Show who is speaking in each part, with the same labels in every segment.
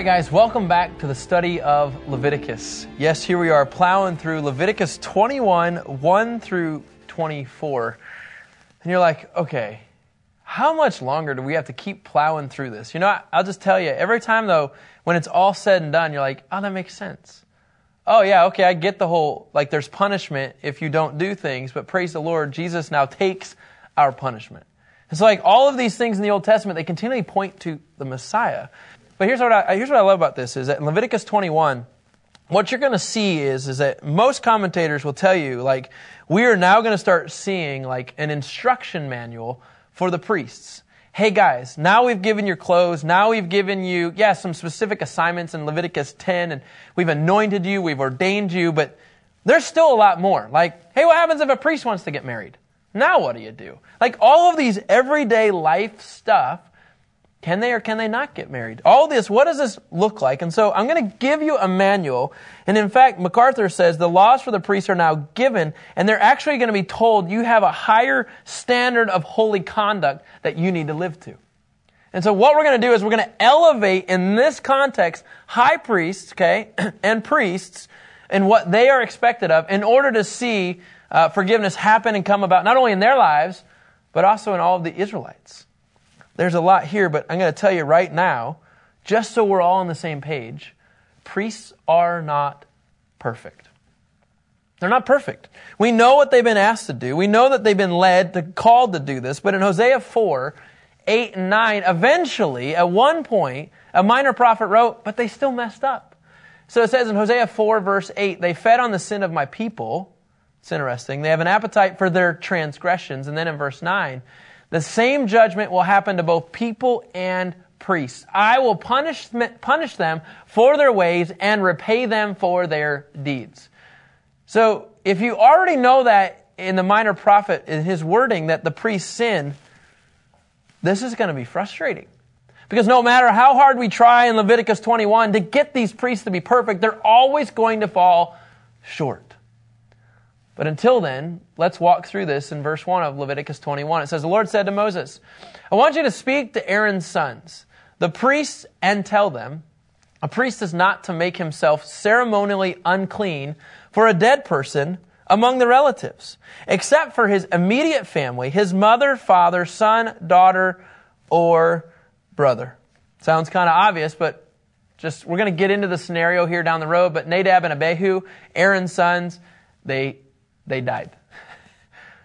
Speaker 1: Right, guys, welcome back to the study of Leviticus. Yes, here we are plowing through Leviticus 21, 1 through 24. And you're like, okay, how much longer do we have to keep plowing through this? You know, I'll just tell you, every time though, when it's all said and done, you're like, oh, that makes sense. Oh, yeah, okay, I get the whole, like, there's punishment if you don't do things, but praise the Lord, Jesus now takes our punishment. And so, like, all of these things in the Old Testament, they continually point to the Messiah. But here's what I, here's what I love about this is that in Leviticus 21, what you're going to see is, is that most commentators will tell you, like, we are now going to start seeing, like, an instruction manual for the priests. Hey guys, now we've given your clothes, now we've given you, yeah, some specific assignments in Leviticus 10, and we've anointed you, we've ordained you, but there's still a lot more. Like, hey, what happens if a priest wants to get married? Now what do you do? Like, all of these everyday life stuff can they or can they not get married? All this, what does this look like? And so I'm going to give you a manual. And in fact, MacArthur says the laws for the priests are now given, and they're actually going to be told you have a higher standard of holy conduct that you need to live to. And so what we're going to do is we're going to elevate in this context high priests, okay, and priests and what they are expected of in order to see uh, forgiveness happen and come about not only in their lives, but also in all of the Israelites. There's a lot here, but I'm going to tell you right now, just so we're all on the same page, priests are not perfect. They're not perfect. We know what they've been asked to do. We know that they've been led, to, called to do this. But in Hosea 4, 8 and 9, eventually, at one point, a minor prophet wrote, but they still messed up. So it says in Hosea 4, verse 8, they fed on the sin of my people. It's interesting. They have an appetite for their transgressions. And then in verse 9, the same judgment will happen to both people and priests. I will punish, punish them for their ways and repay them for their deeds. So, if you already know that in the minor prophet, in his wording, that the priests sin, this is going to be frustrating. Because no matter how hard we try in Leviticus 21 to get these priests to be perfect, they're always going to fall short. But until then, let's walk through this in verse 1 of Leviticus 21. It says, The Lord said to Moses, I want you to speak to Aaron's sons, the priests, and tell them, a priest is not to make himself ceremonially unclean for a dead person among the relatives, except for his immediate family, his mother, father, son, daughter, or brother. Sounds kind of obvious, but just we're going to get into the scenario here down the road. But Nadab and Abihu, Aaron's sons, they they died.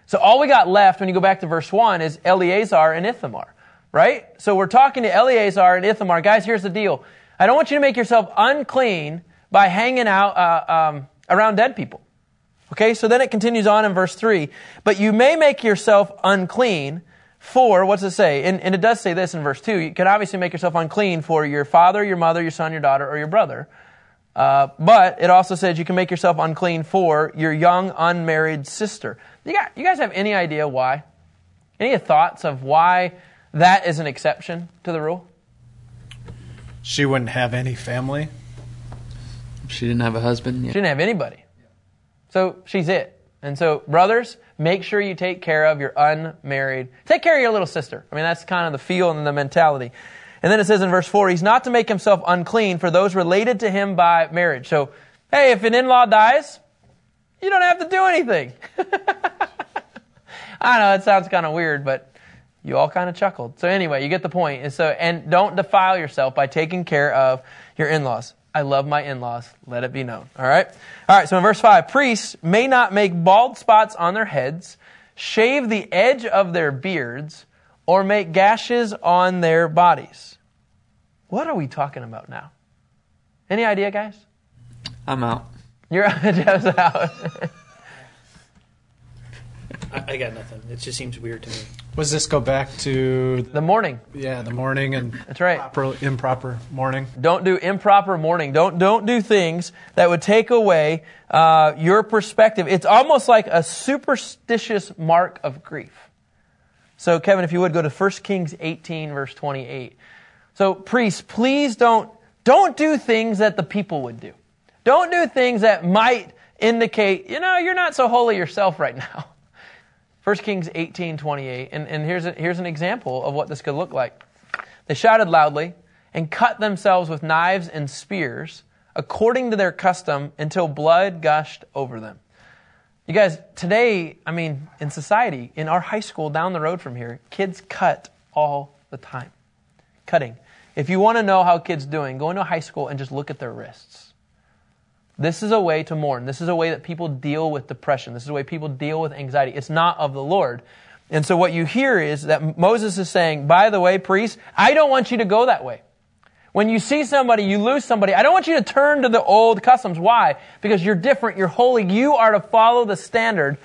Speaker 1: So all we got left when you go back to verse 1 is Eleazar and Ithamar, right? So we're talking to Eleazar and Ithamar. Guys, here's the deal. I don't want you to make yourself unclean by hanging out uh, um, around dead people. Okay, so then it continues on in verse 3. But you may make yourself unclean for, what's it say? And, and it does say this in verse 2. You can obviously make yourself unclean for your father, your mother, your son, your daughter, or your brother. Uh, but it also says you can make yourself unclean for your young unmarried sister. You, got, you guys have any idea why? Any thoughts of why that is an exception to the rule?
Speaker 2: She wouldn't have any family.
Speaker 3: She didn't have a husband.
Speaker 1: Yet. She didn't have anybody. So she's it. And so, brothers, make sure you take care of your unmarried. Take care of your little sister. I mean, that's kind of the feel and the mentality. And then it says in verse 4, he's not to make himself unclean for those related to him by marriage. So, hey, if an in-law dies, you don't have to do anything. I know it sounds kind of weird, but you all kind of chuckled. So anyway, you get the point. And so, and don't defile yourself by taking care of your in-laws. I love my in-laws. Let it be known. All right. All right. So in verse five, priests may not make bald spots on their heads, shave the edge of their beards, or make gashes on their bodies. What are we talking about now? Any idea, guys?
Speaker 3: I'm out.
Speaker 1: You're out. Jeff's out.
Speaker 4: I, I got nothing. It just seems weird to me.
Speaker 2: Was this go back to
Speaker 1: the mourning?
Speaker 2: Yeah, the mourning and
Speaker 1: that's right.
Speaker 2: Proper, improper mourning.
Speaker 1: Don't do improper mourning. Don't don't do things that would take away uh, your perspective. It's almost like a superstitious mark of grief. So, Kevin, if you would go to 1 Kings 18, verse 28. So, priests, please don't, don't do things that the people would do. Don't do things that might indicate, you know, you're not so holy yourself right now. 1 Kings 18, 28. And, and here's, a, here's an example of what this could look like. They shouted loudly, and cut themselves with knives and spears, according to their custom, until blood gushed over them. You guys, today, I mean, in society, in our high school down the road from here, kids cut all the time. Cutting. If you want to know how kids doing, go into high school and just look at their wrists. This is a way to mourn. This is a way that people deal with depression. This is a way people deal with anxiety. It's not of the Lord. And so what you hear is that Moses is saying, by the way, priests, I don't want you to go that way. When you see somebody, you lose somebody, I don't want you to turn to the old customs. Why? Because you're different, you're holy. You are to follow the standard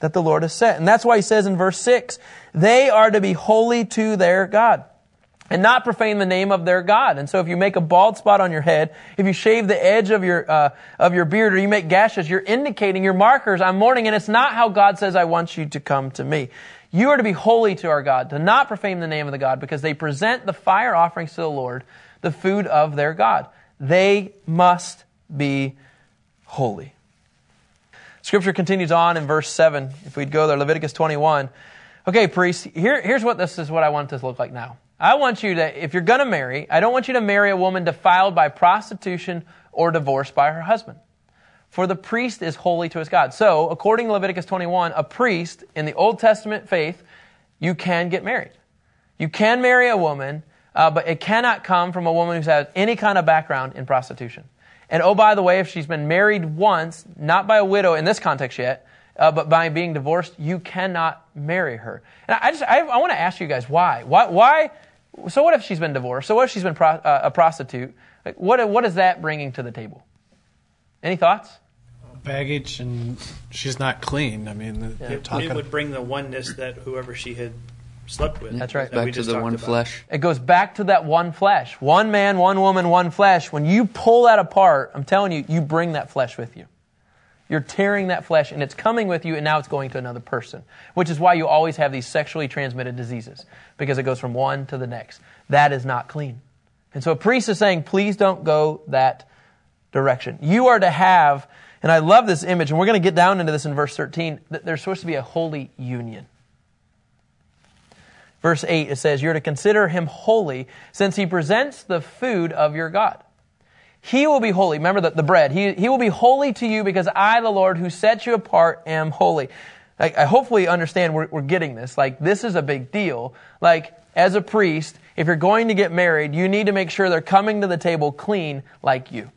Speaker 1: that the Lord has set. And that's why he says in verse 6, they are to be holy to their God and not profane the name of their God. And so if you make a bald spot on your head, if you shave the edge of your, uh, of your beard or you make gashes, you're indicating your markers, I'm mourning, and it's not how God says, I want you to come to me. You are to be holy to our God, to not profane the name of the God, because they present the fire offerings to the Lord, the food of their God. They must be holy. Scripture continues on in verse 7. If we'd go there, Leviticus 21. Okay, priests, here, here's what this is what I want this to look like now. I want you to, if you're going to marry, I don't want you to marry a woman defiled by prostitution or divorced by her husband. For the priest is holy to his God. So, according to Leviticus 21, a priest in the Old Testament faith, you can get married. You can marry a woman, uh, but it cannot come from a woman who has any kind of background in prostitution. And oh, by the way, if she's been married once, not by a widow in this context yet, uh, but by being divorced, you cannot marry her. And I just, I, I want to ask you guys why? Why? Why? So what if she's been divorced? So what if she's been pro, uh, a prostitute? What, what is that bringing to the table? Any thoughts?
Speaker 2: Baggage, and she's not clean. I mean,
Speaker 1: Yeah.
Speaker 2: they're
Speaker 1: It
Speaker 2: talking.
Speaker 4: It would bring the oneness that whoever she had slept with.
Speaker 1: That's right.
Speaker 4: that
Speaker 3: Back to the one
Speaker 4: about.
Speaker 3: flesh.
Speaker 1: It goes back to that one flesh. One man, one woman, one flesh. When you pull that apart, I'm telling you, you bring that flesh with you. You're tearing that flesh and it's coming with you and now it's going to another person. Which is why you always have these sexually transmitted diseases. Because it goes from one to the next. That is not clean. And so a priest is saying, please don't go that direction. You are to have, and I love this image, and we're going to get down into this in verse 13, that there's supposed to be a holy union. Verse 8, it says, You're to consider him holy, since he presents the food of your God. He will be holy. Remember the, the bread. He, he will be holy to you because I, the Lord, who set you apart, am holy. I, I hopefully understand we're, we're getting this. Like, this is a big deal. Like, as a priest, if you're going to get married, you need to make sure they're coming to the table clean like you.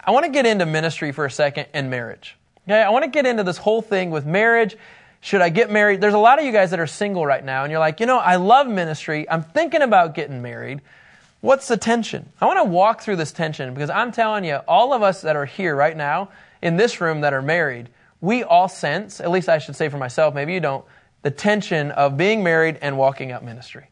Speaker 1: I want to get into ministry for a second and marriage. Okay, I want to get into this whole thing with marriage. Should I get married? There's a lot of you guys that are single right now, and you're like, you know, I love ministry. I'm thinking about getting married. What's the tension? I want to walk through this tension because I'm telling you, all of us that are here right now in this room that are married, we all sense, at least I should say for myself, maybe you don't, the tension of being married and walking up ministry.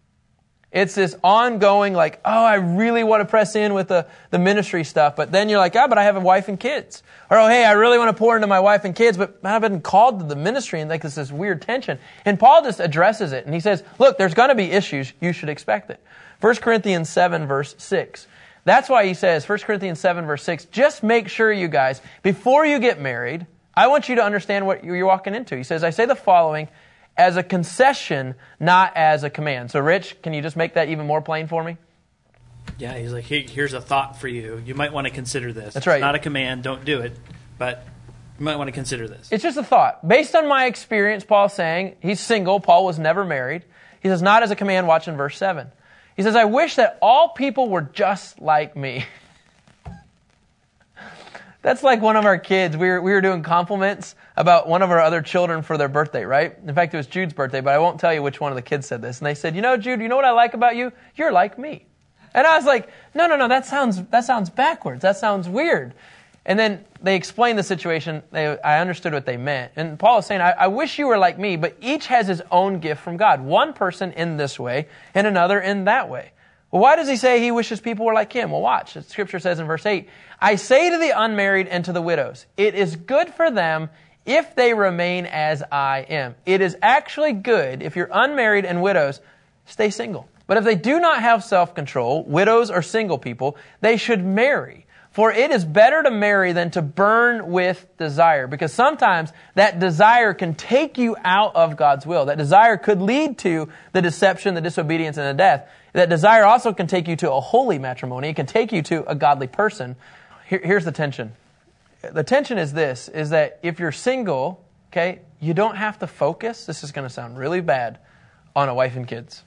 Speaker 1: It's this ongoing, like, oh, I really want to press in with the, the ministry stuff, but then you're like, ah, but I have a wife and kids. Or, oh, hey, I really want to pour into my wife and kids, but I've been called to the ministry, and like this this weird tension. And Paul just addresses it, and he says, look, there's going to be issues. You should expect it. 1 Corinthians 7, verse 6. That's why he says, 1 Corinthians 7, verse 6, just make sure, you guys, before you get married, I want you to understand what you're walking into. He says, I say the following as a concession, not as a command. So, Rich, can you just make that even more plain for me?
Speaker 4: Yeah, he's like, hey, here's a thought for you. You might want to consider this.
Speaker 1: That's right.
Speaker 4: It's not a command. Don't do it. But you might want to consider this.
Speaker 1: It's just a thought. Based on my experience, Paul's saying he's single. Paul was never married. He says, not as a command, watch in verse 7. He says, I wish that all people were just like me. That's like one of our kids. We were, we were doing compliments about one of our other children for their birthday, right? In fact, it was Jude's birthday, but I won't tell you which one of the kids said this. And they said, You know, Jude, you know what I like about you? You're like me. And I was like, No, no, no, that sounds, that sounds backwards. That sounds weird. And then they explained the situation. They, I understood what they meant. And Paul is saying, I, I wish you were like me, but each has his own gift from God. One person in this way and another in that way. Well, why does he say he wishes people were like him? Well, watch. Scripture says in verse 8, I say to the unmarried and to the widows, it is good for them if they remain as I am. It is actually good if you're unmarried and widows, stay single. But if they do not have self control, widows or single people, they should marry. For it is better to marry than to burn with desire. Because sometimes that desire can take you out of God's will. That desire could lead to the deception, the disobedience, and the death. That desire also can take you to a holy matrimony. It can take you to a godly person. Here, here's the tension. The tension is this, is that if you're single, okay, you don't have to focus, this is going to sound really bad, on a wife and kids.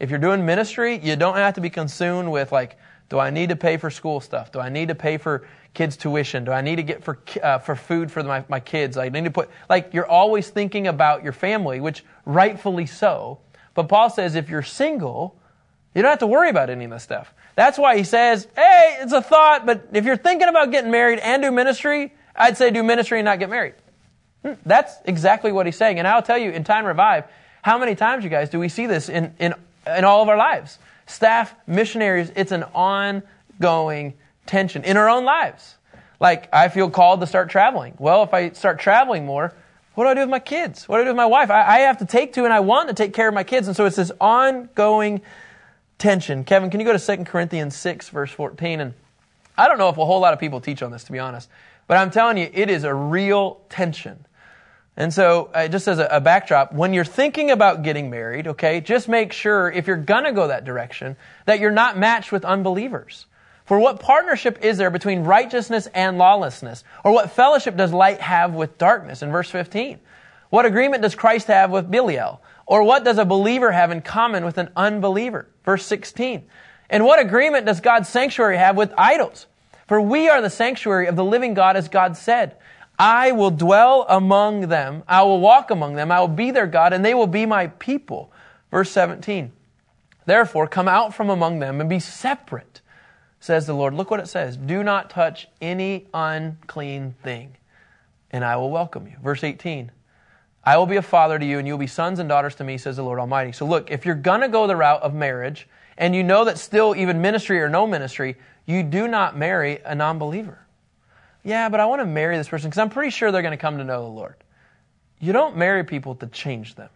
Speaker 1: If you're doing ministry, you don't have to be consumed with like, do I need to pay for school stuff? Do I need to pay for kids' tuition? Do I need to get for uh, for food for my, my kids? I need to put like you're always thinking about your family, which rightfully so. But Paul says if you're single, you don't have to worry about any of this stuff. That's why he says, hey, it's a thought, but if you're thinking about getting married and do ministry, I'd say do ministry and not get married. Hmm, that's exactly what he's saying. And I'll tell you, in Time Revive, how many times, you guys, do we see this in, in, in all of our lives? staff, missionaries, it's an ongoing tension in our own lives. Like, I feel called to start traveling. Well, if I start traveling more, what do I do with my kids? What do I do with my wife? I, I have to take to and I want to take care of my kids. And so it's this ongoing tension. Kevin, can you go to 2 Corinthians 6, verse 14? And I don't know if a whole lot of people teach on this, to be honest. But I'm telling you, it is a real tension. And so, uh, just as a, a, backdrop, when you're thinking about getting married, okay, just make sure if you're gonna go that direction, that you're not matched with unbelievers. For what partnership is there between righteousness and lawlessness? Or what fellowship does light have with darkness? In verse 15. What agreement does Christ have with Belial? Or what does a believer have in common with an unbeliever? Verse 16. And what agreement does God's sanctuary have with idols? For we are the sanctuary of the living God as God said. I will dwell among them. I will walk among them. I will be their God, and they will be my people. Verse 17. Therefore, come out from among them and be separate, says the Lord. Look what it says. Do not touch any unclean thing, and I will welcome you. Verse 18. I will be a father to you, and you will be sons and daughters to me, says the Lord Almighty. So look, if you're going to go the route of marriage, and you know that still, even ministry or no ministry, you do not marry a non believer yeah, but I want to marry this person because I'm pretty sure they're going to come to know the Lord. You don't marry people to change them.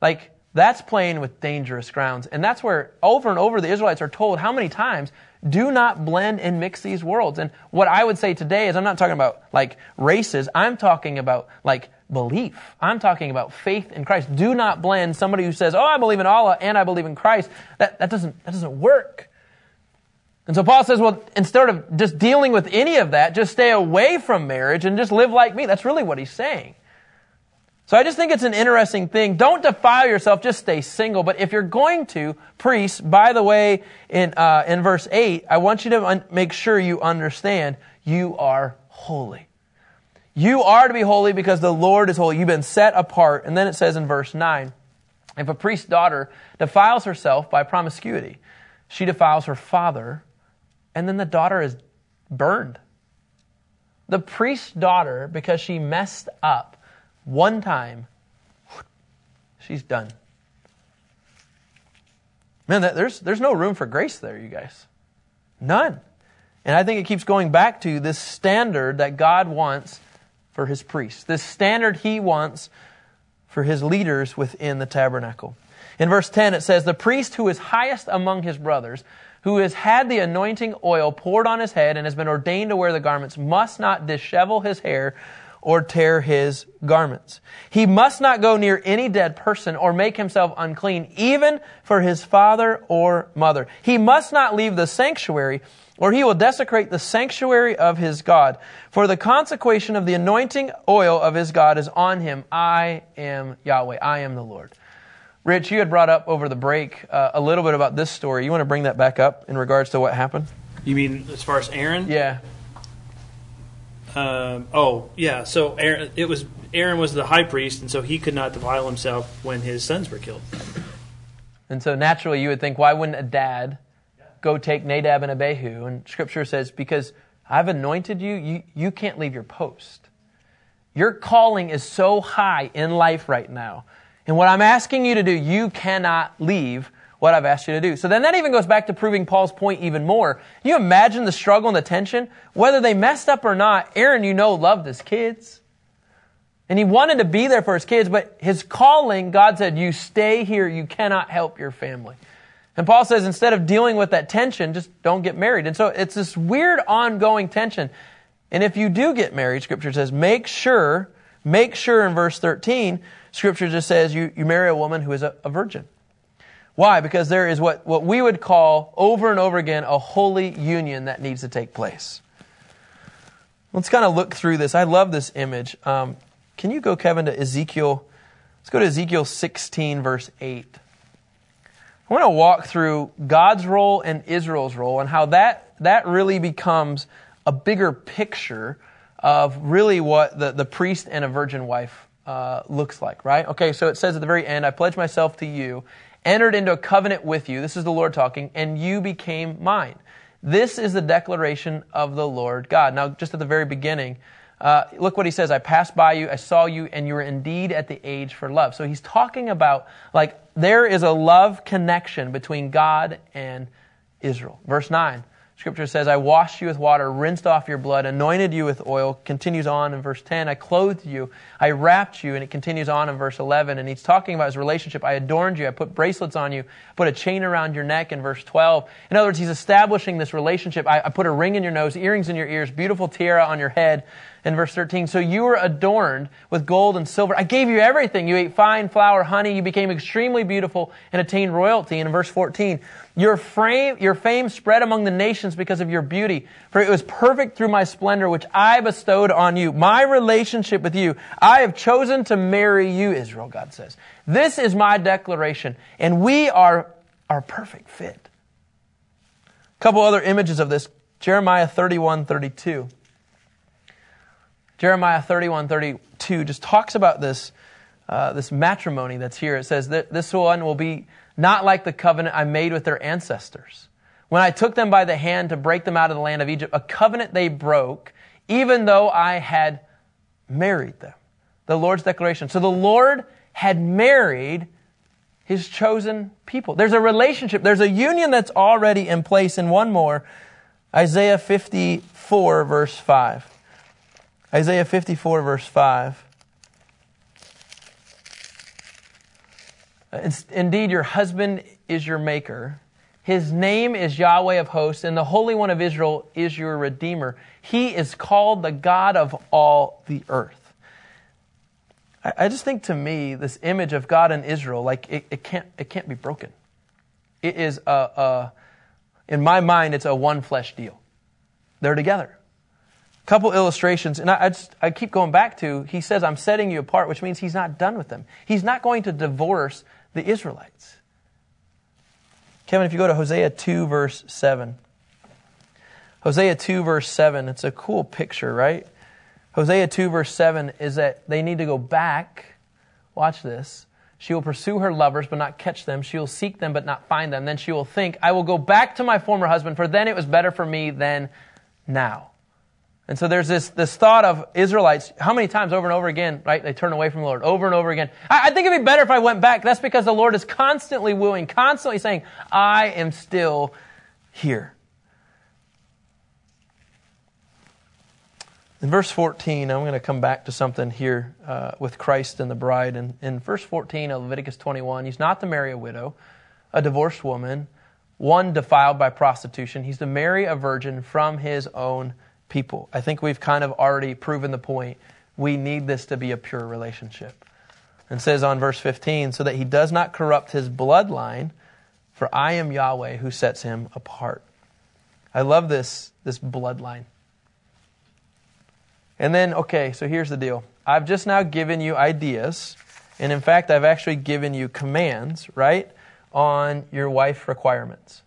Speaker 1: Like, that's playing with dangerous grounds. And that's where over and over the Israelites are told how many times do not blend and mix these worlds. And what I would say today is I'm not talking about like races, I'm talking about like belief. I'm talking about faith in Christ. Do not blend somebody who says, Oh, I believe in Allah and I believe in Christ. That, that, doesn't, that doesn't work. And so Paul says, well, instead of just dealing with any of that, just stay away from marriage and just live like me. That's really what he's saying. So I just think it's an interesting thing. Don't defile yourself, just stay single. But if you're going to, priests, by the way, in, uh, in verse 8, I want you to un- make sure you understand you are holy. You are to be holy because the Lord is holy. You've been set apart. And then it says in verse 9, if a priest's daughter defiles herself by promiscuity, she defiles her father and then the daughter is burned. The priest's daughter, because she messed up one time, she's done. Man, there's, there's no room for grace there, you guys. None. And I think it keeps going back to this standard that God wants for his priests, this standard he wants for his leaders within the tabernacle. In verse 10, it says, The priest who is highest among his brothers who has had the anointing oil poured on his head and has been ordained to wear the garments must not dishevel his hair or tear his garments. He must not go near any dead person or make himself unclean, even for his father or mother. He must not leave the sanctuary or he will desecrate the sanctuary of his God. For the consecration of the anointing oil of his God is on him. I am Yahweh. I am the Lord. Rich, you had brought up over the break uh, a little bit about this story. You want to bring that back up in regards to what happened?
Speaker 4: You mean as far as Aaron?
Speaker 1: Yeah.
Speaker 4: Um, oh, yeah. So Aaron, it was Aaron was the high priest, and so he could not defile himself when his sons were killed.
Speaker 1: And so naturally, you would think, why wouldn't a dad go take Nadab and Abihu? And Scripture says, because I've anointed you, you, you can't leave your post. Your calling is so high in life right now and what I'm asking you to do, you cannot leave what I've asked you to do. So then that even goes back to proving Paul's point even more. You imagine the struggle and the tension? Whether they messed up or not, Aaron, you know, loved his kids. And he wanted to be there for his kids, but his calling, God said, you stay here, you cannot help your family. And Paul says instead of dealing with that tension, just don't get married. And so it's this weird ongoing tension. And if you do get married, Scripture says, make sure, make sure in verse 13, Scripture just says you, you marry a woman who is a, a virgin. Why? Because there is what, what we would call over and over again a holy union that needs to take place. Let's kind of look through this. I love this image. Um, can you go, Kevin, to Ezekiel? Let's go to Ezekiel 16, verse 8. I want to walk through God's role and Israel's role and how that, that really becomes a bigger picture of really what the, the priest and a virgin wife uh, looks like, right? Okay, so it says at the very end, I pledge myself to you, entered into a covenant with you. This is the Lord talking, and you became mine. This is the declaration of the Lord God. Now, just at the very beginning, uh, look what he says I passed by you, I saw you, and you were indeed at the age for love. So he's talking about, like, there is a love connection between God and Israel. Verse 9 Scripture says, I washed you with water, rinsed off your blood, anointed you with oil. Continues on in verse 10. I clothed you, I wrapped you, and it continues on in verse 11. And he's talking about his relationship. I adorned you, I put bracelets on you, put a chain around your neck in verse 12. In other words, he's establishing this relationship. I, I put a ring in your nose, earrings in your ears, beautiful tiara on your head in verse 13. So you were adorned with gold and silver. I gave you everything. You ate fine flour, honey. You became extremely beautiful and attained royalty. And in verse 14, your, frame, your fame spread among the nations because of your beauty, for it was perfect through my splendor, which I bestowed on you. My relationship with you, I have chosen to marry you, Israel, God says. This is my declaration, and we are our perfect fit. A couple other images of this Jeremiah 31 32. Jeremiah 31 32 just talks about this, uh, this matrimony that's here. It says that this one will be not like the covenant I made with their ancestors. When I took them by the hand to break them out of the land of Egypt, a covenant they broke, even though I had married them. The Lord's declaration. So the Lord had married his chosen people. There's a relationship, there's a union that's already in place. And one more Isaiah 54, verse 5. Isaiah 54, verse 5. Uh, indeed, your husband is your maker. His name is Yahweh of hosts, and the Holy One of Israel is your Redeemer. He is called the God of all the earth. I, just think to me, this image of God and Israel, like it, it can't, it can't be broken. It is a, a, in my mind, it's a one flesh deal. They're together couple illustrations, and I, I, just, I keep going back to, he says, I'm setting you apart, which means he's not done with them. He's not going to divorce the Israelites. Kevin, if you go to Hosea 2, verse 7. Hosea 2, verse 7, it's a cool picture, right? Hosea 2, verse 7 is that they need to go back. Watch this. She will pursue her lovers, but not catch them. She will seek them, but not find them. Then she will think, I will go back to my former husband, for then it was better for me than now. And so there's this, this thought of Israelites, how many times over and over again, right? They turn away from the Lord over and over again. I, I think it'd be better if I went back. That's because the Lord is constantly wooing, constantly saying, I am still here. In verse 14, I'm going to come back to something here uh, with Christ and the bride. And in verse 14 of Leviticus 21, he's not to marry a widow, a divorced woman, one defiled by prostitution. He's to marry a virgin from his own people. I think we've kind of already proven the point. We need this to be a pure relationship. And says on verse 15, so that he does not corrupt his bloodline, for I am Yahweh who sets him apart. I love this, this bloodline. And then, okay, so here's the deal. I've just now given you ideas, and in fact, I've actually given you commands, right, on your wife requirements.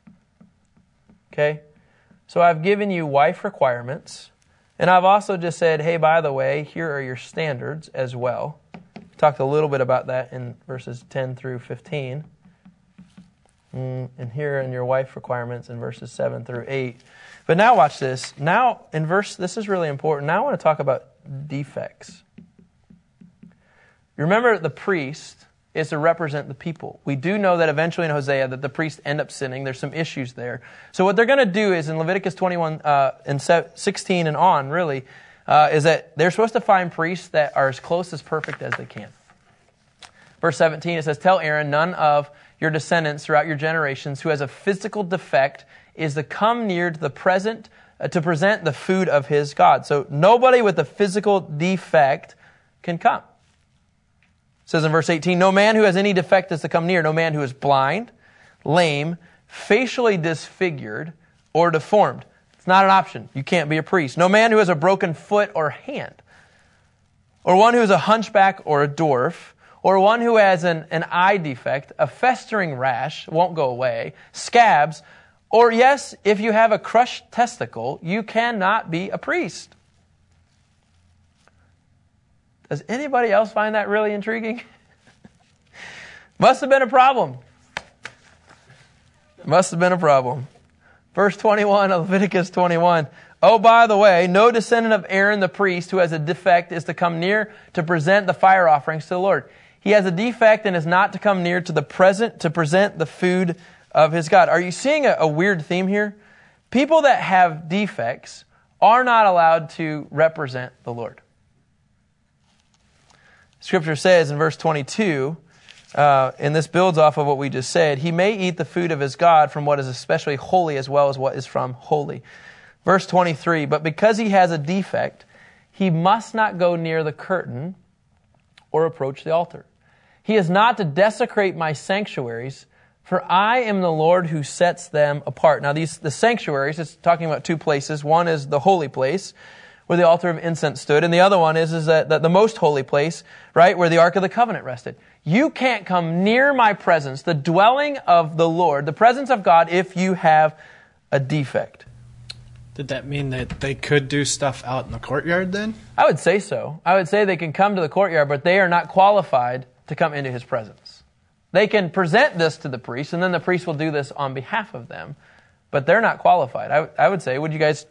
Speaker 1: Okay? So I've given you wife requirements, and I've also just said, hey, by the way, here are your standards as well. talked a little bit about that in verses 10 through 15. Mm, and here in your wife requirements in verses 7 through 8. But now watch this. Now, in verse, this is really important. Now I want to talk about defects. Remember the priest is to represent the people. We do know that eventually in Hosea that the priests end up sinning. There's some issues there. So what they're going to do is in Leviticus 21 uh, and 16 and on, really, uh, is that they're supposed to find priests that are as close as perfect as they can. Verse 17, it says, Tell Aaron, none of your descendants throughout your generations who has a physical defect is to come near to the present uh, to present the food of his God. So nobody with a physical defect can come. It says in verse 18, no man who has any defect is to come near, no man who is blind, lame, facially disfigured, or deformed. It's not an option. You can't be a priest. No man who has a broken foot or hand, or one who is a hunchback or a dwarf, or one who has an, an eye defect, a festering rash, won't go away, scabs, or yes, if you have a crushed testicle, you cannot be a priest. Does anybody else find that really intriguing? Must have been a problem. Must have been a problem. Verse 21 of Leviticus 21. Oh, by the way, no descendant of Aaron the priest who has a defect is to come near to present the fire offerings to the Lord. He has a defect and is not to come near to the present to present the food of his God. Are you seeing a, a weird theme here? People that have defects are not allowed to represent the Lord. Scripture says in verse 22, uh, and this builds off of what we just said, he may eat the food of his God from what is especially holy as well as what is from holy. Verse 23, but because he has a defect, he must not go near the curtain or approach the altar. He is not to desecrate my sanctuaries, for I am the Lord who sets them apart. Now, these the sanctuaries, it's talking about two places. One is the holy place, where the altar of incense stood, and the other one is, is that, that the most holy place, right, where the Ark of the Covenant rested. You can't come near my presence, the dwelling of the Lord, the presence of God, if you have a defect.
Speaker 2: Did that mean that they could do stuff out in the courtyard then?
Speaker 1: I would say so. I would say they can come to the courtyard, but they are not qualified to come into his presence. They can present this to the priest, and then the priest will do this on behalf of them, but they're not qualified. I, I would say, would you guys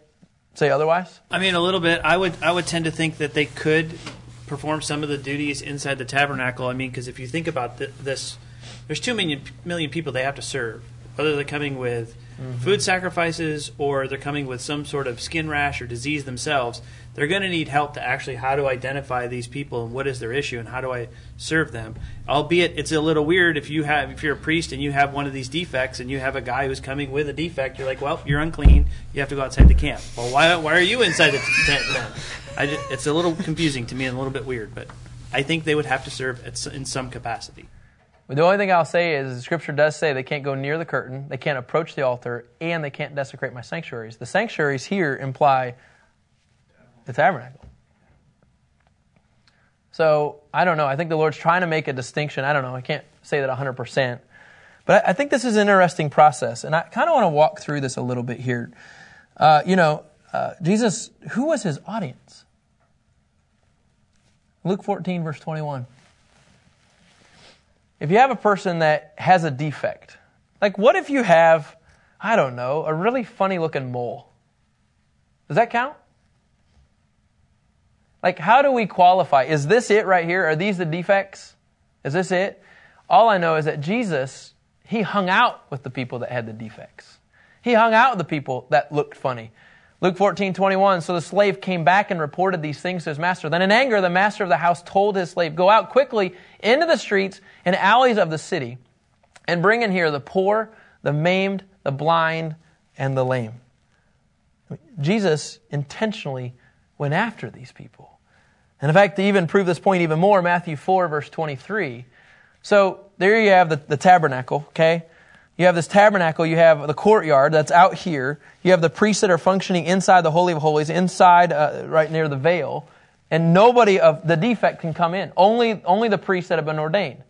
Speaker 1: say otherwise?
Speaker 4: I mean, a little bit. I would I would tend to think that they could perform some of the duties inside the tabernacle. I mean, because if you think about th- this, there's two million million people they have to serve. Whether they're coming with mm-hmm. food sacrifices or they're coming with some sort of skin rash or disease themselves, they're going to need help to actually how to identify these people and what is their issue and how do I serve them. Albeit it's a little weird if you have if you're a priest and you have one of these defects and you have a guy who's coming with a defect, you're like, well, you're unclean. You have to go outside the camp. Well, why why are you inside the tent then? Just, it's a little confusing to me and a little bit weird, but I think they would have to serve at, in some capacity.
Speaker 1: The only thing I'll say is the scripture does say they can't go near the curtain, they can't approach the altar, and they can't desecrate my sanctuaries. The sanctuaries here imply the tabernacle. So I don't know. I think the Lord's trying to make a distinction. I don't know. I can't say that 100%. But I think this is an interesting process. And I kind of want to walk through this a little bit here. Uh, you know, uh, Jesus, who was his audience? Luke 14, verse 21. If you have a person that has a defect, like what if you have, I don't know, a really funny looking mole? Does that count? Like, how do we qualify? Is this it right here? Are these the defects? Is this it? All I know is that Jesus, he hung out with the people that had the defects. He hung out with the people that looked funny. Luke 14, 21. So the slave came back and reported these things to his master. Then in anger, the master of the house told his slave, Go out quickly into the streets and alleys of the city and bring in here the poor, the maimed, the blind, and the lame. Jesus intentionally went after these people. And in fact, to even prove this point even more, Matthew 4, verse 23. So there you have the, the tabernacle, okay? You have this tabernacle, you have the courtyard that's out here. You have the priests that are functioning inside the Holy of Holies, inside, uh, right near the veil. And nobody of the defect can come in. Only, only the priests that have been ordained.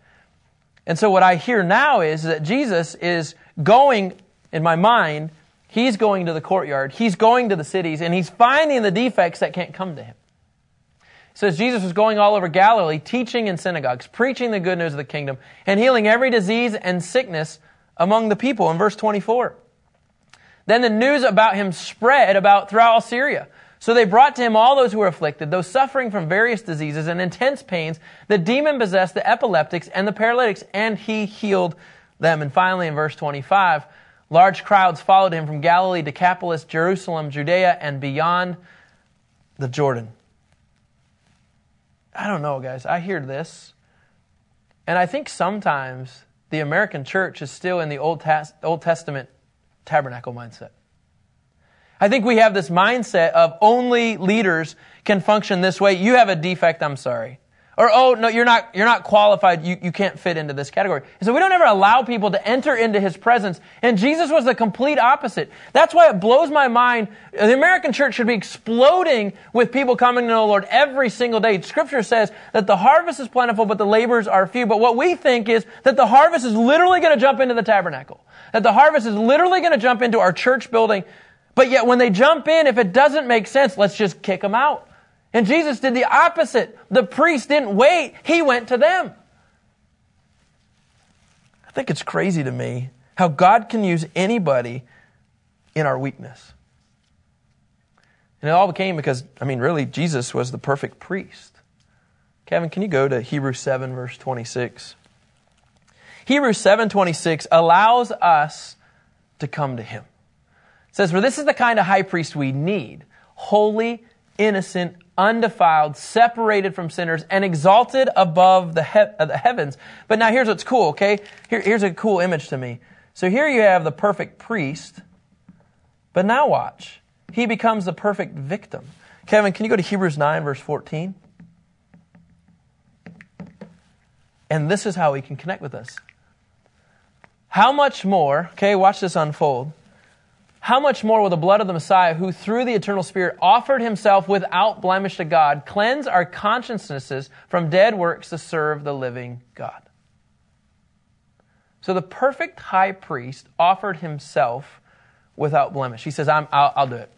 Speaker 1: And so what I hear now is that Jesus is going, in my mind, he's going to the courtyard, he's going to the cities, and he's finding the defects that can't come to him. Says Jesus was going all over Galilee, teaching in synagogues, preaching the good news of the kingdom, and healing every disease and sickness among the people. In verse 24. Then the news about him spread about throughout all Syria. So they brought to him all those who were afflicted, those suffering from various diseases and intense pains, the demon possessed, the epileptics, and the paralytics, and he healed them. And finally, in verse 25, large crowds followed him from Galilee, Decapolis, Jerusalem, Judea, and beyond the Jordan. I don't know, guys. I hear this. And I think sometimes the American church is still in the Old, Tas- Old Testament tabernacle mindset. I think we have this mindset of only leaders can function this way. You have a defect, I'm sorry. Or, oh, no, you're not, you're not qualified. You, you can't fit into this category. And so we don't ever allow people to enter into his presence. And Jesus was the complete opposite. That's why it blows my mind. The American church should be exploding with people coming to know the Lord every single day. Scripture says that the harvest is plentiful, but the laborers are few. But what we think is that the harvest is literally going to jump into the tabernacle. That the harvest is literally going to jump into our church building. But yet when they jump in, if it doesn't make sense, let's just kick them out. And Jesus did the opposite. The priest didn't wait, he went to them. I think it's crazy to me how God can use anybody in our weakness. And it all became because, I mean, really, Jesus was the perfect priest. Kevin, can you go to Hebrews 7, verse 26? Hebrews 7:26 allows us to come to him. It says, "For this is the kind of high priest we need, holy, innocent, undefiled, separated from sinners, and exalted above the, he- uh, the heavens. But now here's what's cool, okay? Here, here's a cool image to me. So here you have the perfect priest, but now watch. He becomes the perfect victim. Kevin, can you go to Hebrews 9, verse 14? And this is how he can connect with us. How much more, okay, watch this unfold how much more will the blood of the Messiah, who through the eternal Spirit offered himself without blemish to God, cleanse our consciences from dead works to serve the living God? So the perfect high priest offered himself without blemish. He says, i will I'll do it.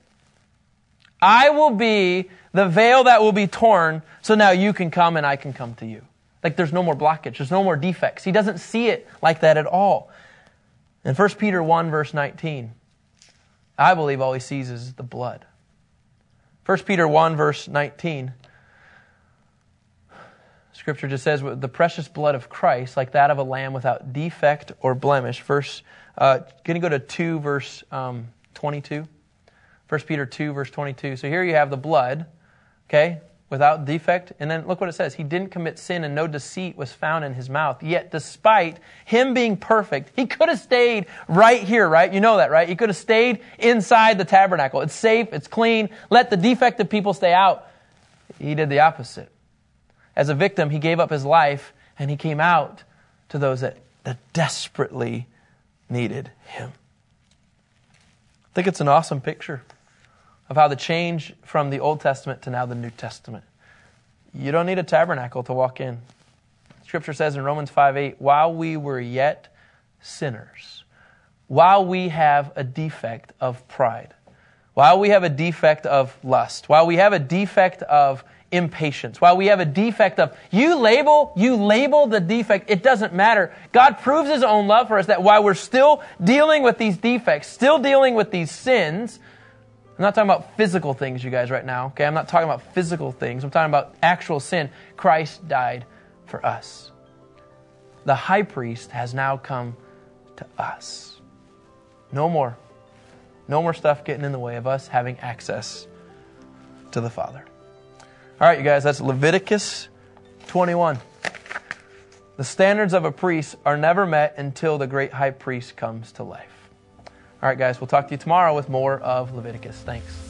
Speaker 1: I will be the veil that will be torn, so now you can come and I can come to you. Like there's no more blockage, there's no more defects. He doesn't see it like that at all. In 1 Peter 1, verse 19, I believe all he sees is the blood. 1 Peter 1, verse 19. Scripture just says, the precious blood of Christ, like that of a lamb without defect or blemish. Verse, uh, can you go to 2, verse um, 22? 1 Peter 2, verse 22. So here you have the blood, okay? Without defect. And then look what it says. He didn't commit sin and no deceit was found in his mouth. Yet despite him being perfect, he could have stayed right here, right? You know that, right? He could have stayed inside the tabernacle. It's safe, it's clean. Let the defective people stay out. He did the opposite. As a victim, he gave up his life and he came out to those that, that desperately needed him. I think it's an awesome picture of how the change from the Old Testament to now the New Testament. You don't need a tabernacle to walk in. Scripture says in Romans 5 8, while we were yet sinners, while we have a defect of pride, while we have a defect of lust, while we have a defect of impatience, while we have a defect of you label, you label the defect, it doesn't matter. God proves his own love for us that while we're still dealing with these defects, still dealing with these sins, I'm not talking about physical things, you guys, right now. Okay, I'm not talking about physical things. I'm talking about actual sin. Christ died for us. The high priest has now come to us. No more. No more stuff getting in the way of us having access to the Father. All right, you guys, that's Leviticus 21. The standards of a priest are never met until the great high priest comes to life. All right, guys, we'll talk to you tomorrow with more of Leviticus. Thanks.